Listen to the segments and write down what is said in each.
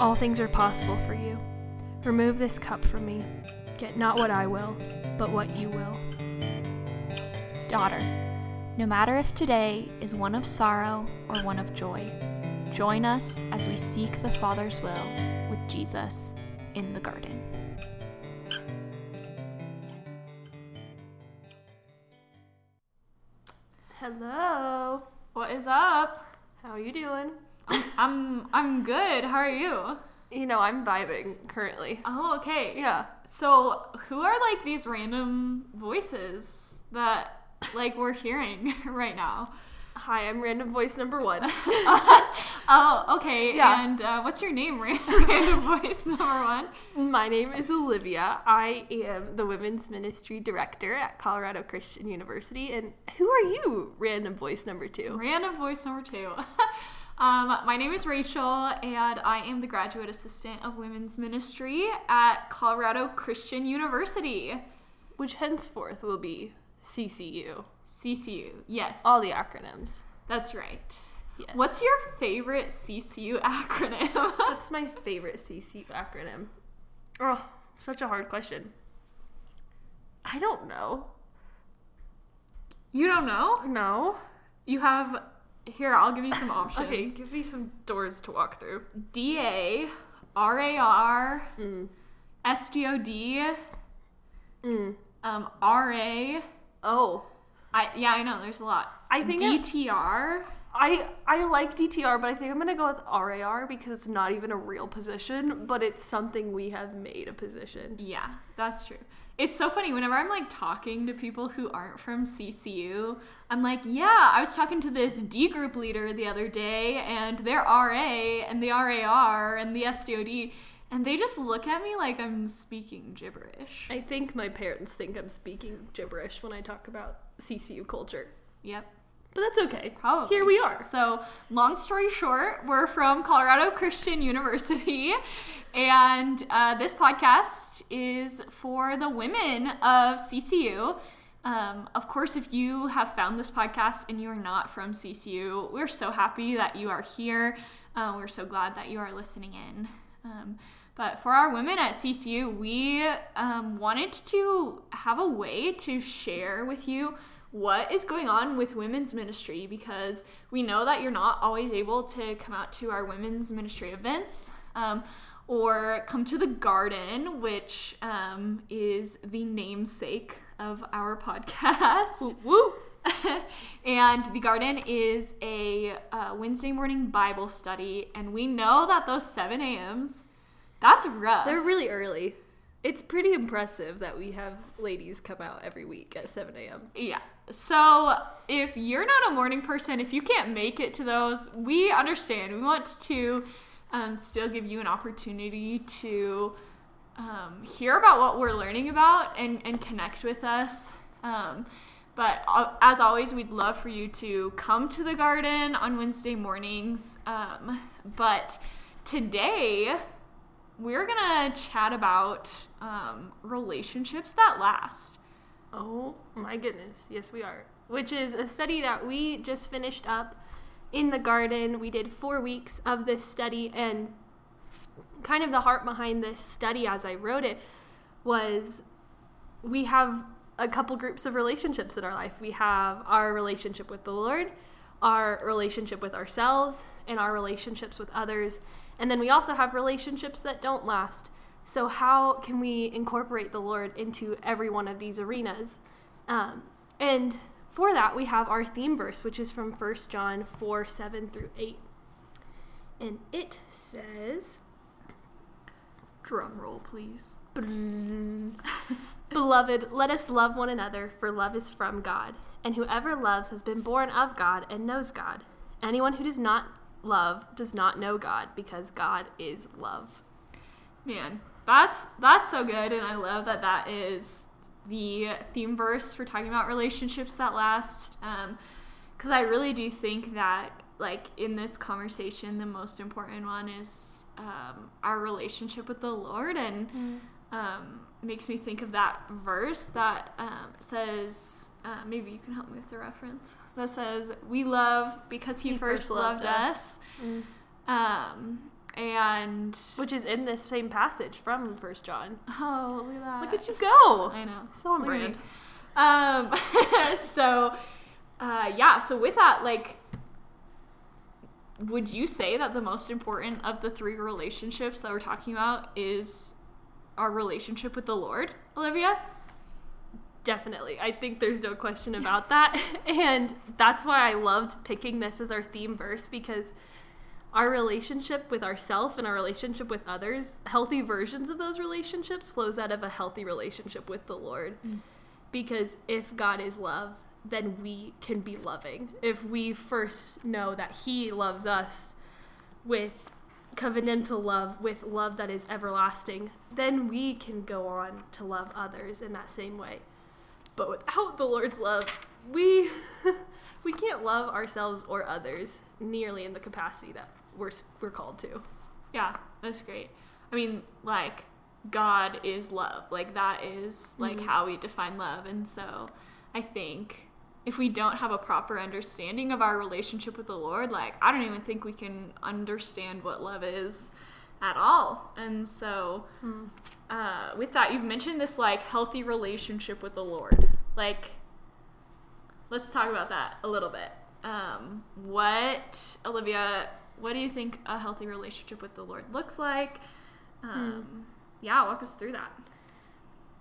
all things are possible for you. Remove this cup from me, yet not what I will, but what you will. Daughter, no matter if today is one of sorrow or one of joy, join us as we seek the Father's will with Jesus in the garden. Hello. What is up? How are you doing? I'm I'm, good. How are you? You know, I'm vibing currently. Oh, okay. Yeah. So, who are like these random voices that like we're hearing right now? Hi, I'm random voice number one. Oh, okay. Yeah. And uh, what's your name, random voice number one? My name is Olivia. I am the women's ministry director at Colorado Christian University. And who are you, random voice number two? Random voice number two. Um, my name is Rachel, and I am the graduate assistant of women's ministry at Colorado Christian University. Which henceforth will be CCU. CCU. Yes. All the acronyms. That's right. Yes. What's your favorite CCU acronym? What's my favorite CCU acronym? Oh, such a hard question. I don't know. you don't know? No. You have here, I'll give you some options. Okay, give me some doors to walk through. DA, RAR, Mm. SDOD, Mm. um, RA. Oh. I yeah, I know, there's a lot. I think I- DTR. I I like DTR, but I think I'm gonna go with RAR because it's not even a real position, but it's something we have made a position. Yeah, that's true. It's so funny whenever I'm like talking to people who aren't from CCU, I'm like, yeah, I was talking to this D group leader the other day and they're RA and the RAR and the SDOD and they just look at me like I'm speaking gibberish. I think my parents think I'm speaking gibberish when I talk about CCU culture, Yep. But that's okay. Probably. Here we are. So, long story short, we're from Colorado Christian University, and uh, this podcast is for the women of CCU. Um, of course, if you have found this podcast and you are not from CCU, we're so happy that you are here. Uh, we're so glad that you are listening in. Um, but for our women at CCU, we um, wanted to have a way to share with you what is going on with women's ministry because we know that you're not always able to come out to our women's ministry events um, or come to the garden, which um, is the namesake of our podcast. Woo! and the garden is a uh, Wednesday morning Bible study, and we know that those 7 a.m.s, that's rough. They're really early. It's pretty impressive that we have ladies come out every week at 7 a.m. Yeah. So if you're not a morning person, if you can't make it to those, we understand. We want to um, still give you an opportunity to um, hear about what we're learning about and, and connect with us. Um, but uh, as always, we'd love for you to come to the garden on Wednesday mornings. Um, but today, we're to chat about um, relationships that last. Oh my goodness. Yes, we are. Which is a study that we just finished up in the garden. We did four weeks of this study, and kind of the heart behind this study as I wrote it was we have a couple groups of relationships in our life. We have our relationship with the Lord, our relationship with ourselves, and our relationships with others. And then we also have relationships that don't last. So, how can we incorporate the Lord into every one of these arenas? Um, and for that, we have our theme verse, which is from 1 John 4 7 through 8. And it says, Drum roll, please. Beloved, let us love one another, for love is from God. And whoever loves has been born of God and knows God. Anyone who does not love does not know God because God is love. Man, that's that's so good, and I love that that is the theme verse for talking about relationships that last. Because I really do think that, like in this conversation, the most important one is um, our relationship with the Lord, and um, makes me think of that verse that um, says. Uh, maybe you can help me with the reference. That says, "We love because He, He first, first loved, loved us." Um, and Which is in this same passage from First John. oh, look at that! Look at you go. I know. So on brand. Um, so, uh, yeah. So with that, like, would you say that the most important of the three relationships that we're talking about is our relationship with the Lord, Olivia? Definitely. I think there's no question about that. and that's why I loved picking this as our theme verse because our relationship with ourself and our relationship with others, healthy versions of those relationships flows out of a healthy relationship with the Lord. Mm. Because if God is love, then we can be loving. If we first know that he loves us with covenantal love, with love that is everlasting, then we can go on to love others in that same way. But without the Lord's love, we we can't love ourselves or others nearly in the capacity that we're we're called to. Yeah, that's great. I mean, like, God is love. Like, that is, like, mm-hmm. how we define love. And so I think if we don't have a proper understanding of our relationship with the Lord, like, I don't even think we can understand what love is at all. And so, hmm. Uh, with that, you've mentioned this, like, healthy relationship with the Lord. Like, let's talk about that a little bit. Um, what, Olivia, what do you think a healthy relationship with the Lord looks like? Um, Yeah, walk us through that.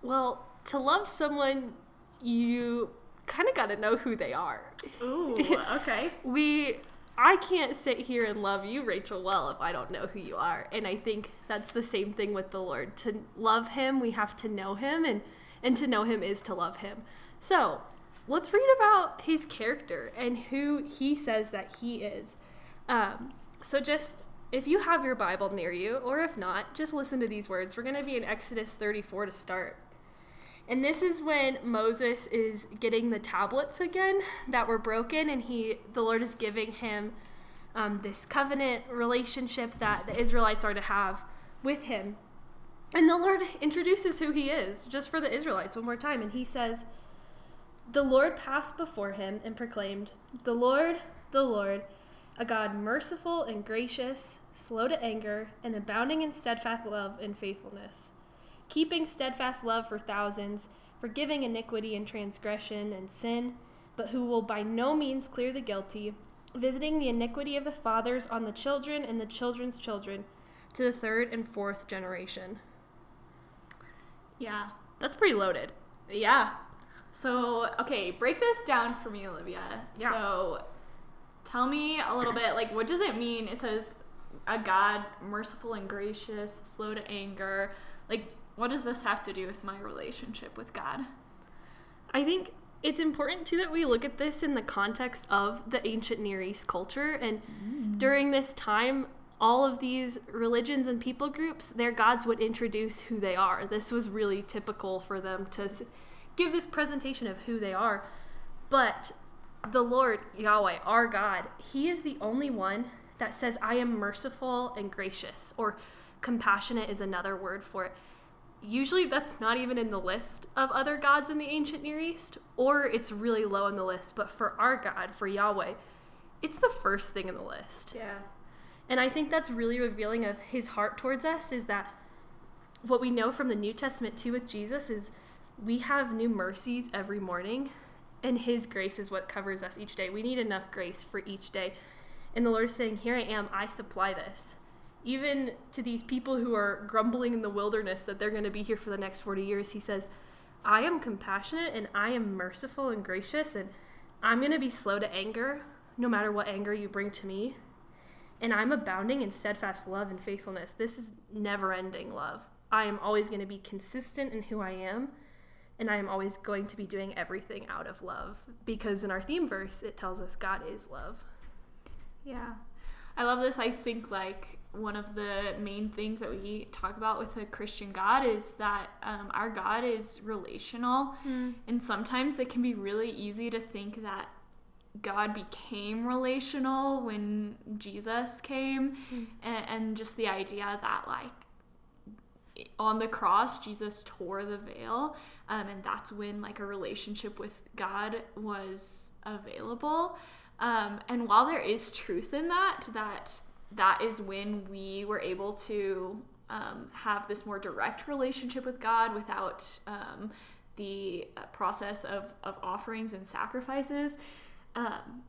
Well, to love someone, you kind of got to know who they are. Ooh, okay. we I can't sit here and love you, Rachel, well if I don't know who you are. And I think that's the same thing with the Lord. To love him, we have to know him and and to know him is to love him. So, let's read about his character and who he says that he is. Um, so just if you have your Bible near you, or if not, just listen to these words. We're going to be in Exodus 34 to start. And this is when Moses is getting the tablets again that were broken, and he, the Lord is giving him um, this covenant relationship that the Israelites are to have with him. And the Lord introduces who he is, just for the Israelites one more time. And he says, The Lord passed before him and proclaimed, The Lord, the Lord, a God merciful and gracious, slow to anger, and abounding in steadfast love and faithfulness keeping steadfast love for thousands, forgiving iniquity and transgression and sin, but who will by no means clear the guilty, visiting the iniquity of the fathers on the children and the children's children to the third and fourth generation. Yeah. That's pretty loaded. Yeah. So, okay, break this down for me, Olivia. Yeah. So, tell me a little bit, like, what does it mean? It says, a God merciful and gracious, slow to anger. Like, what does this have to do with my relationship with God? I think it's important too that we look at this in the context of the ancient Near East culture. And mm. during this time, all of these religions and people groups, their gods would introduce who they are. This was really typical for them to give this presentation of who they are. But the Lord, Yahweh, our God, He is the only one that says, I am merciful and gracious, or compassionate is another word for it usually that's not even in the list of other gods in the ancient Near East, or it's really low on the list. But for our God, for Yahweh, it's the first thing in the list. Yeah. And I think that's really revealing of his heart towards us is that what we know from the New Testament too with Jesus is we have new mercies every morning, and his grace is what covers us each day. We need enough grace for each day. And the Lord is saying, Here I am, I supply this even to these people who are grumbling in the wilderness that they're going to be here for the next 40 years, he says, I am compassionate and I am merciful and gracious, and I'm going to be slow to anger, no matter what anger you bring to me. And I'm abounding in steadfast love and faithfulness. This is never ending love. I am always going to be consistent in who I am, and I am always going to be doing everything out of love. Because in our theme verse, it tells us God is love. Yeah. I love this. I think like one of the main things that we talk about with a Christian God is that um, our God is relational, and sometimes it can be really easy to think that God became relational when Jesus came, and, and just the idea that like on the cross jesus tore the veil um, and that's when like a relationship with god was available. Um, and while there is truth in that that that is when we were able to um, have this more direct relationship with god without um, the uh, process of, of offerings and sacrifices. Um,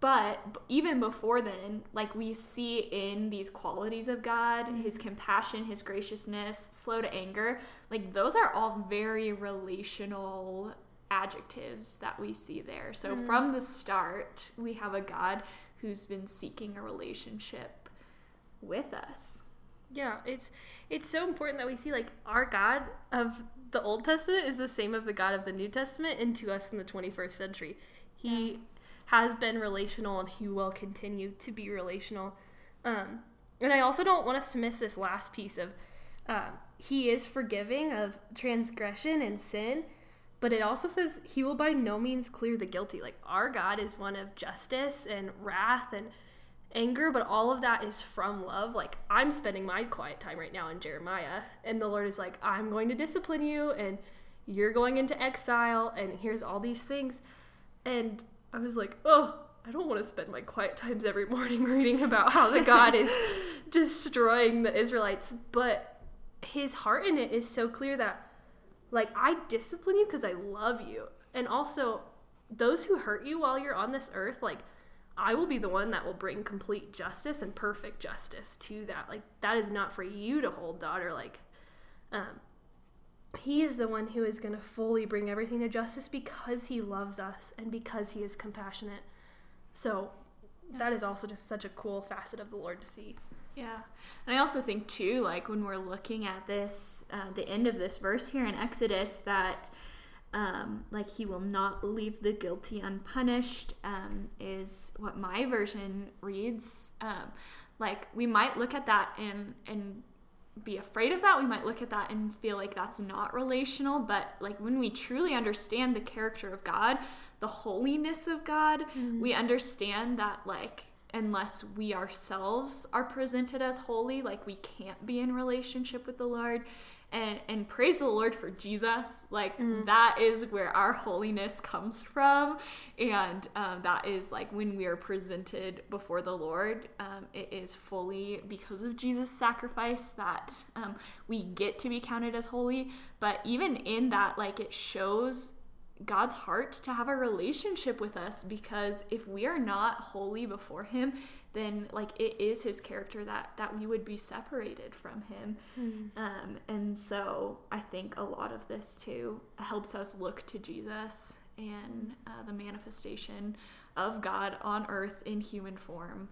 but even before then, like we see in these qualities of God, his compassion, his graciousness, slow to anger, like those are all very relational adjectives that we see there. So from the start, we have a God who's been seeking a relationship with us. Yeah, it's it's so important that we see like our God of the Old Testament is the same of the God of the New Testament and to us in the 21st century. He has been relational and he will continue to be relational. Um, and I also don't want us to miss this last piece of uh, he is forgiving of transgression and sin, but it also says he will by no means clear the guilty. Like our God is one of justice and wrath and anger, but all of that is from love. Like I'm spending my quiet time right now in Jeremiah, and the Lord is like, I'm going to discipline you, and you're going into exile, and here's all these things. And I was like, oh, I don't want to spend my quiet times every morning reading about how the God is destroying the Israelites, but his heart in it is so clear that like I discipline you because I love you. And also those who hurt you while you're on this earth, like I will be the one that will bring complete justice and perfect justice to that. Like that is not for you to hold, daughter. Like um he is the one who is going to fully bring everything to justice because he loves us and because he is compassionate. So that is also just such a cool facet of the Lord to see. Yeah. And I also think, too, like when we're looking at this, uh, the end of this verse here in Exodus, that um, like he will not leave the guilty unpunished um, is what my version reads. Um, like we might look at that and, and be afraid of that. We might look at that and feel like that's not relational. But like when we truly understand the character of God, the holiness of God, we understand that like unless we ourselves are presented as holy, like we can't be in relationship with the Lord. And and praise the Lord for Jesus. Like that is where our holiness comes from, and um, that is like when we are presented before the Lord. Um, it is fully because of Jesus' sacrifice that um, we get to be counted as holy. But even in that, like it shows God's heart to have a relationship with us because if we are not holy before him then like it is his character that that we would be separated from him. Um, and so I think a lot of this too helps us look to Jesus and uh, the manifestation of God on earth in human form.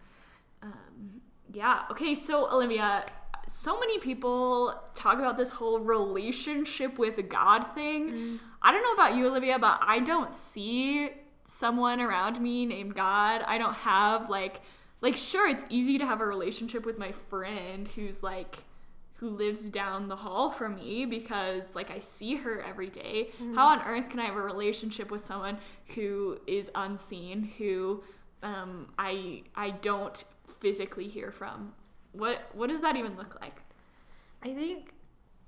Um, yeah. Okay so Olivia so many people talk about this whole relationship with God thing. I don't know about you, Olivia, but I don't see someone around me named God. I don't have like like sure it's easy to have a relationship with my friend who's like who lives down the hall from me because like I see her every day. How on earth can I have a relationship with someone who is unseen, who um, I I don't physically hear from? What what does that even look like? I think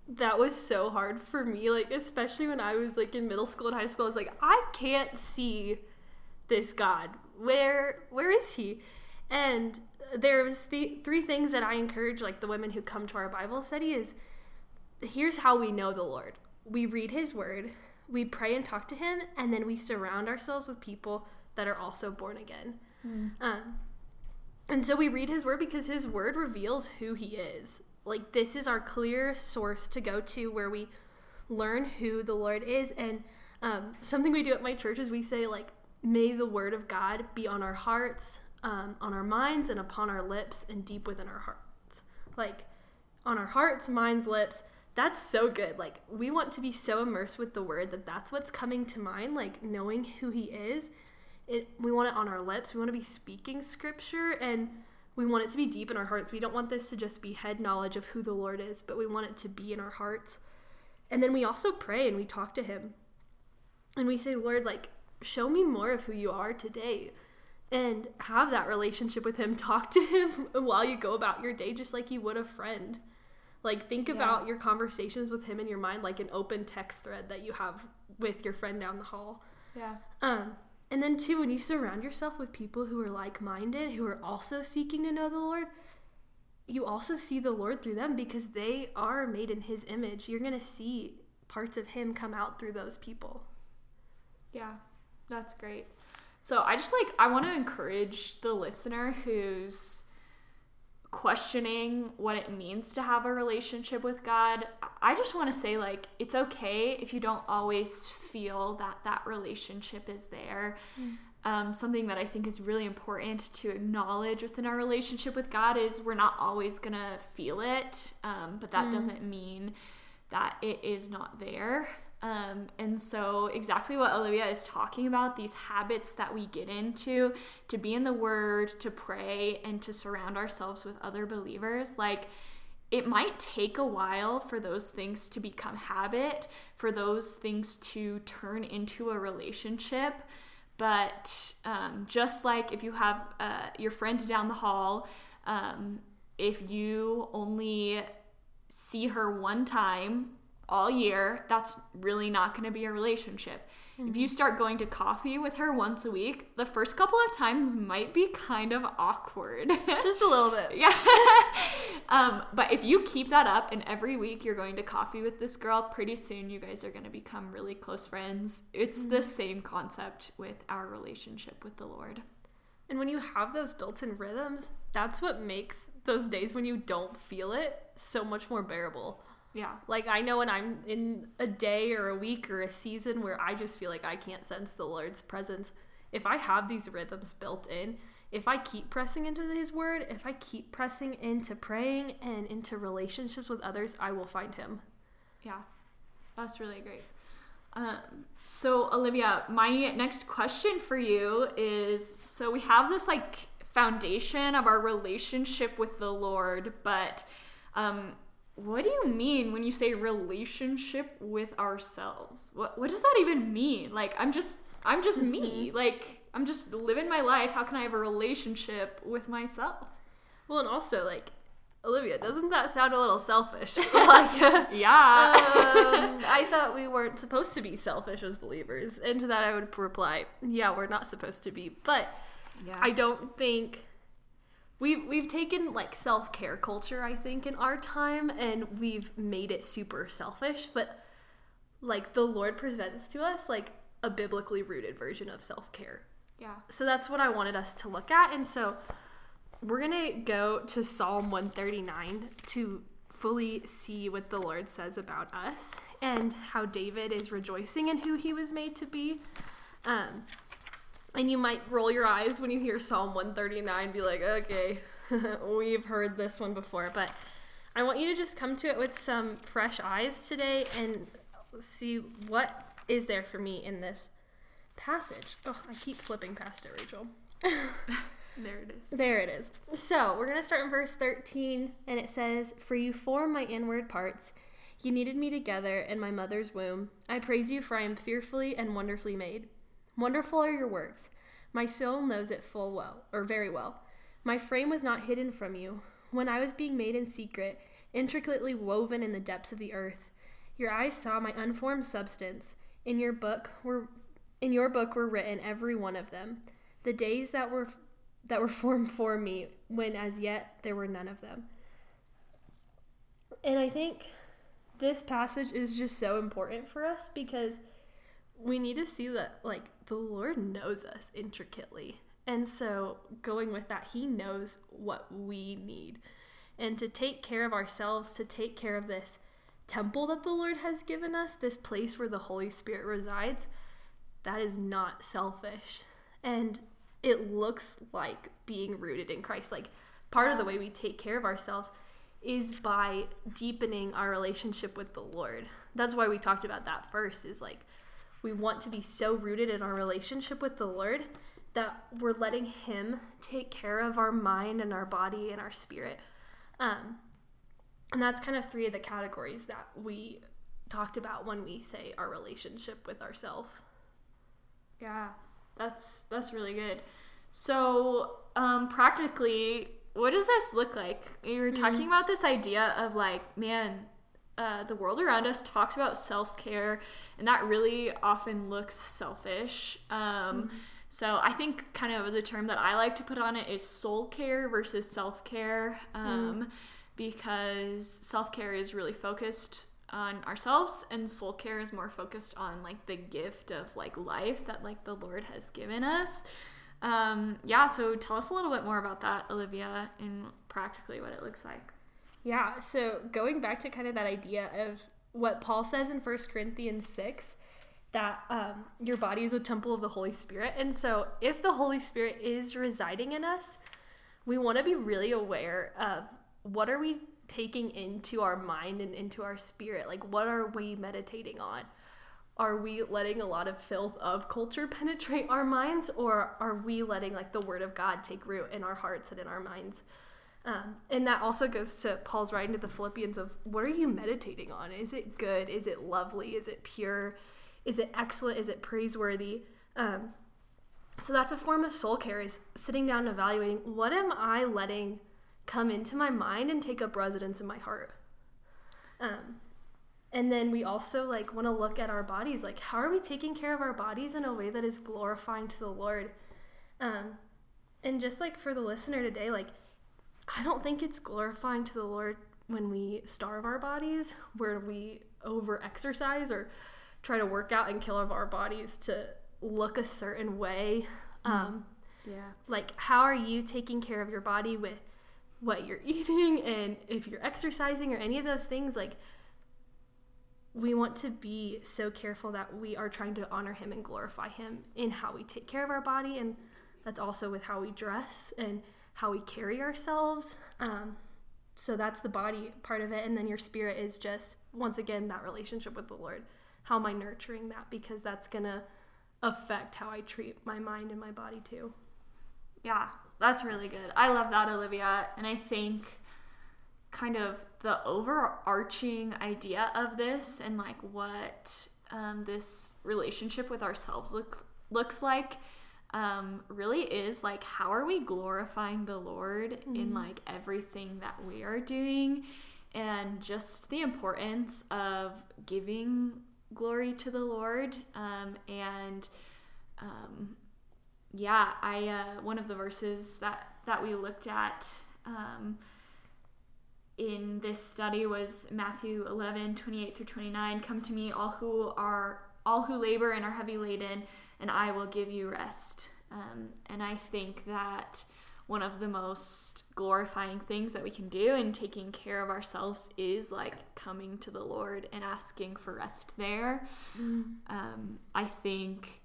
that was so hard for me, like especially when I was like in middle school and high school. I was like, I can't see this God. Where where is he? And there was the three things that I encourage like the women who come to our Bible study is here's how we know the Lord. We read his word, we pray and talk to him, and then we surround ourselves with people that are also born again. Um, and so we read his word because his word reveals who he is. Like, this is our clear source to go to where we learn who the Lord is. And um, something we do at my church is we say, like, may the word of God be on our hearts, um, on our minds, and upon our lips, and deep within our hearts. Like, on our hearts, minds, lips. That's so good. Like, we want to be so immersed with the word that that's what's coming to mind, like knowing who he is it, we want it on our lips. We want to be speaking scripture. And we want it to be deep in our hearts. We don't want this to just be head knowledge of who the Lord is, but we want it to be in our hearts. And then we also pray and we talk to Him. And we say, Lord, like, show me more of who you are today. And have that relationship with Him. Talk to Him while you go about your day, just like you would a friend. Like, think Yeah. about your conversations with Him in your mind, like an open text thread that you have with your friend down the hall. Yeah. Um, and then too, when you surround yourself with people who are like-minded, who are also seeking to know the Lord, you also see the Lord through them because they are made in His image. You're gonna see parts of Him come out through those people. Yeah, that's great. So I just like I want to encourage the listener who's questioning what it means to have a relationship with God. I just want to say like it's okay if you don't always feel that that relationship is there. Um, something that I think is really important to acknowledge within our relationship with God is we're not always gonna feel it, um, but that doesn't mean that it is not there. Um, and so, exactly what Olivia is talking about these habits that we get into to be in the Word, to pray, and to surround ourselves with other believers like, it might take a while for those things to become habit, for those things to turn into a relationship. But um, just like if you have uh, your friend down the hall, um, if you only see her one time all year, that's really not going to be a relationship. If you start going to coffee with her once a week, the first couple of times might be kind of awkward. Just a little bit. yeah. um, but if you keep that up and every week you're going to coffee with this girl, pretty soon you guys are going to become really close friends. It's the same concept with our relationship with the Lord. And when you have those built-in rhythms, that's what makes those days when you don't feel it so much more bearable. Yeah. Like I know when I'm in a day or a week or a season where I just feel like I can't sense the Lord's presence, if I have these rhythms built in, if I keep pressing into his word, if I keep pressing into praying and into relationships with others, I will find him. Yeah, that's really great. Um, so, Olivia, my next question for you is so we have this like foundation of our relationship with the Lord, but um, what do you mean when you say relationship with ourselves? What what does that even mean? Like, I'm just I'm just me. Like, I'm just living my life. How can I have a relationship with myself? Well, and also like Olivia, doesn't that sound a little selfish? like Yeah. um, I thought we weren't supposed to be selfish as believers. And to that, I would reply, yeah, we're not supposed to be. But yeah. I don't think we've we've taken like self care culture. I think in our time, and we've made it super selfish. But like the Lord presents to us like a biblically rooted version of self care. yeah. So that's what I wanted us to look at. And so we're going to go to Psalm 139 to fully see what the Lord says about us and how David is rejoicing in who he was made to be. Um, and you might roll your eyes when you hear Psalm 139, be like, okay, we've heard this one before. But I want you to just come to it with some fresh eyes today and see what is there for me in this passage. Oh, I keep flipping past it, Rachel. There it is. There it is. So we're going to start in verse 13, and it says, For you form my inward parts. You kneaded me together in my mother's womb. I praise you, for I am fearfully and wonderfully made. Wonderful are your works. My soul knows it full well, or very well. My frame was not hidden from you. When I was being made in secret, intricately woven in the depths of the earth, your eyes saw my unformed substance. In your book were in your book were written every one of them. The days that were that were formed for me when as yet there were none of them. And I think this passage is just so important for us because we need to see that like the Lord knows us intricately. And so going with that, he knows what we need. And to take care of ourselves, to take care of this temple that the Lord has given us, this place where the Holy Spirit resides, that is not selfish. And it looks like being rooted in Christ. Like part of the way we take care of ourselves is by deepening our relationship with the Lord. That's why we talked about that first is like we want to be so rooted in our relationship with the Lord that we're letting Him take care of our mind and our body and our spirit. Um, and that's kind of three of the categories that we talked about when we say our relationship with ourselves. Yeah, that's that's really good. So, um, practically, what does this look like? You were talking about this idea of like, man, uh, the world around us talks about self care, and that really often looks selfish. Um, So, I think kind of the term that I like to put on it is soul care versus self care, um, because self care is really focused on ourselves, and soul care is more focused on like the gift of like life that like the Lord has given us. Um, yeah, so tell us a little bit more about that, Olivia, and practically what it looks like. Yeah, so going back to kind of that idea of what Paul says in 1 Corinthians 6 that um, your body is a temple of the Holy Spirit. And so if the Holy Spirit is residing in us, we want to be really aware of what are we taking into our mind and into our spirit? Like what are we meditating on? Are we letting a lot of filth of culture penetrate our minds or are we letting like the word of God take root in our hearts and in our minds? Um, and that also goes to Paul's writing to the Philippians of what are you meditating on? Is it good? Is it lovely? Is it pure? Is it excellent? Is it praiseworthy? Um, so that's a form of soul care is sitting down and evaluating what am I letting come into my mind and take up residence in my heart. Um, and then we also like want to look at our bodies like how are we taking care of our bodies in a way that is glorifying to the Lord? Um, and just like for the listener today, like I don't think it's glorifying to the Lord when we starve our bodies, where we over exercise or try to work out and kill our bodies to look a certain way. Um, Yeah. like, how are you taking care of your body with what you're eating and if you're exercising or any of those things? Like, we want to be so careful that we are trying to honor Him and glorify Him in how we take care of our body. And that's also with how we dress and how we carry ourselves. Um, so that's the body part of it. And then your spirit is just, once again, that relationship with the Lord. How am I nurturing that? Because that's going to affect how I treat my mind and my body too. Yeah, that's really good. I love that, Olivia. And I think kind of the overarching idea of this and like what um, this relationship with ourselves look, looks like um, really is like how are we glorifying the Lord in like everything that we are doing and just the importance of giving glory to the Lord um, and um, yeah, I uh, one of the verses that that we looked at um, in this study was Matthew 11, 28 through 29. Come to me, all who are all who labor and are heavy laden, and I will give you rest. Um, and I think that one of the most glorifying things that we can do in taking care of ourselves is like coming to the Lord and asking for rest there. Um, I think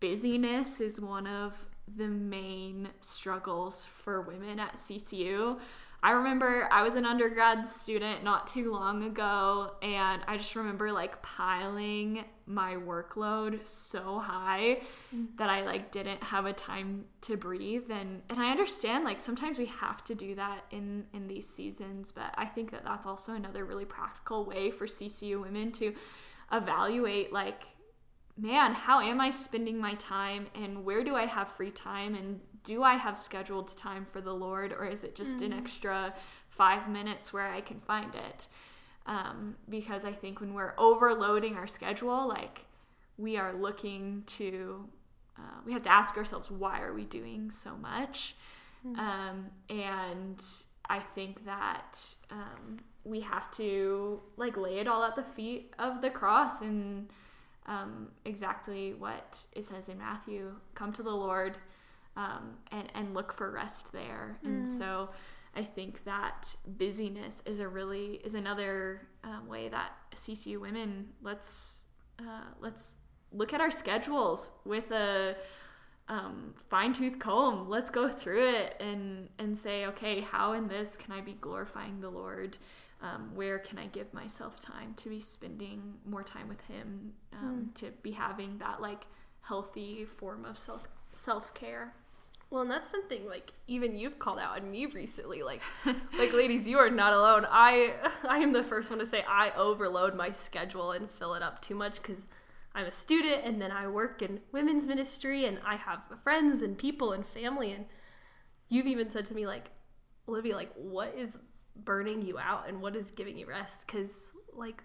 busyness is one of the main struggles for women at CCU. I remember I was an undergrad student not too long ago, and I just remember like piling my workload so high mm-hmm. that I like didn't have a time to breathe. And and I understand like sometimes we have to do that in in these seasons, but I think that that's also another really practical way for CCU women to evaluate like man, how am I spending my time and where do I have free time and do I have scheduled time for the Lord or is it just an mm. extra five minutes where I can find it? Um, because I think when we're overloading our schedule, like we are looking to, uh, we have to ask ourselves, why are we doing so much? Um, and I think that um, we have to like lay it all at the feet of the cross and um, exactly what it says in Matthew come to the Lord um, and, and look for rest there. And so I think that busyness is a really is another um, way that CCU women let's uh, let's look at our schedules with a um, fine tooth comb. Let's go through it and and say, okay, how in this can I be glorifying the Lord? Um, where can I give myself time to be spending more time with Him? Um, To be having that like healthy form of self self care. Well, and that's something like even you've called out on me recently. Like, like ladies, you are not alone. I I am the first one to say I overload my schedule and fill it up too much because I'm a student and then I work in women's ministry and I have friends and people and family and you've even said to me like, Olivia, like what is burning you out and what is giving you rest? Because like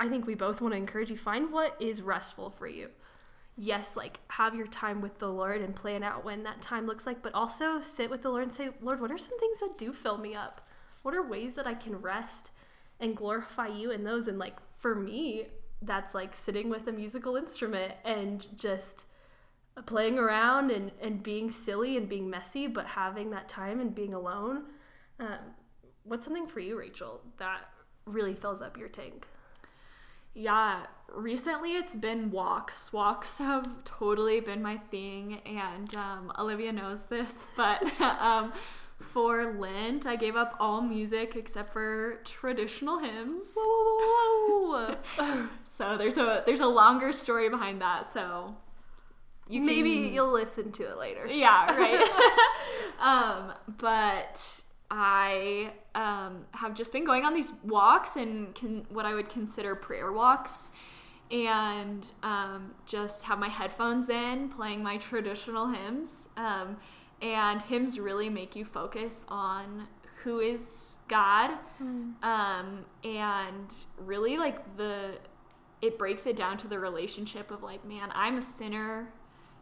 I think we both want to encourage you find what is restful for you yes, like have your time with the Lord and plan out when that time looks like, but also sit with the Lord and say, Lord, what are some things that do fill me up? What are ways that I can rest and glorify you in those? And like for me, that's like sitting with a musical instrument and just playing around and, and being silly and being messy, but having that time and being alone. Um, what's something for you, Rachel, that really fills up your tank? Yeah, recently it's been walks. Walks have totally been my thing, and um, Olivia knows this, but um, for Lent, I gave up all music except for traditional hymns. Whoa, whoa, whoa. so there's a there's a longer story behind that. So you can, maybe you'll listen to it later. Yeah, right. um, but I um, have just been going on these walks and can, what I would consider prayer walks and um, just have my headphones in playing my traditional hymns. Um, and hymns really make you focus on who is God mm. and really like the it breaks it down to the relationship of like man i'm a sinner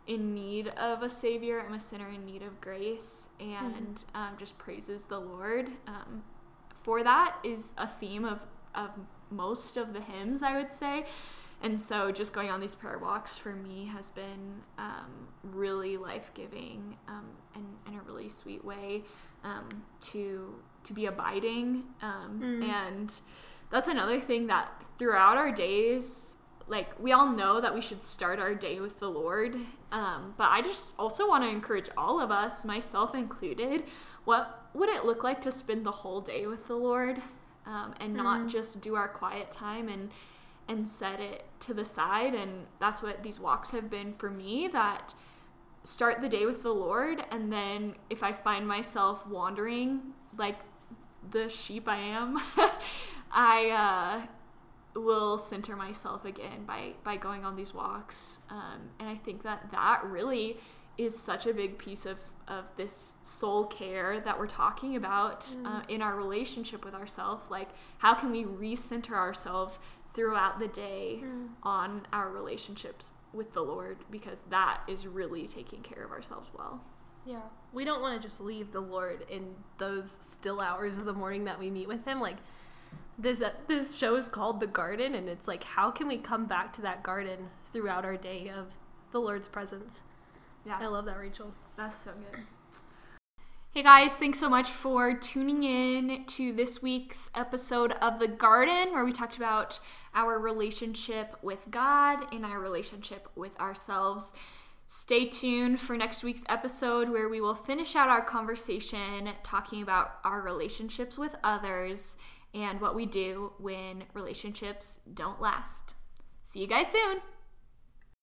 in need of a savior. I'm a sinner in need of grace, and mm-hmm. um, just praises the Lord. Um, for that is a theme of of most of the hymns, I would say. And so, just going on these prayer walks for me has been um, really life giving um, and in a really sweet way um, to to be abiding. Mm. And that's another thing that throughout our days like we all know that we should start our day with the lord um, but i just also want to encourage all of us myself included what would it look like to spend the whole day with the lord um, and not mm. just do our quiet time and and set it to the side and that's what these walks have been for me that start the day with the lord and then if i find myself wandering like the sheep i am i uh will center myself again by by going on these walks. Um, and i think that that really is such a big piece of of this soul care that we're talking about mm. uh, in our relationship with ourselves like how can we recenter ourselves throughout the day mm. on our relationships with the lord? Because that is really taking care of ourselves well. Yeah. We don't want to just leave the lord in those still hours of the morning that we meet with him. Like this uh, this show is called The Garden, and it's like how can we come back to that garden throughout our day of the Lord's presence? Yeah, I love that, Rachel. That's so good. Hey guys, thanks so much for tuning in to this week's episode of The Garden, where we talked about our relationship with God and our relationship with ourselves. Stay tuned for next week's episode where we will finish out our conversation talking about our relationships with others and what we do when relationships don't last. See you guys soon.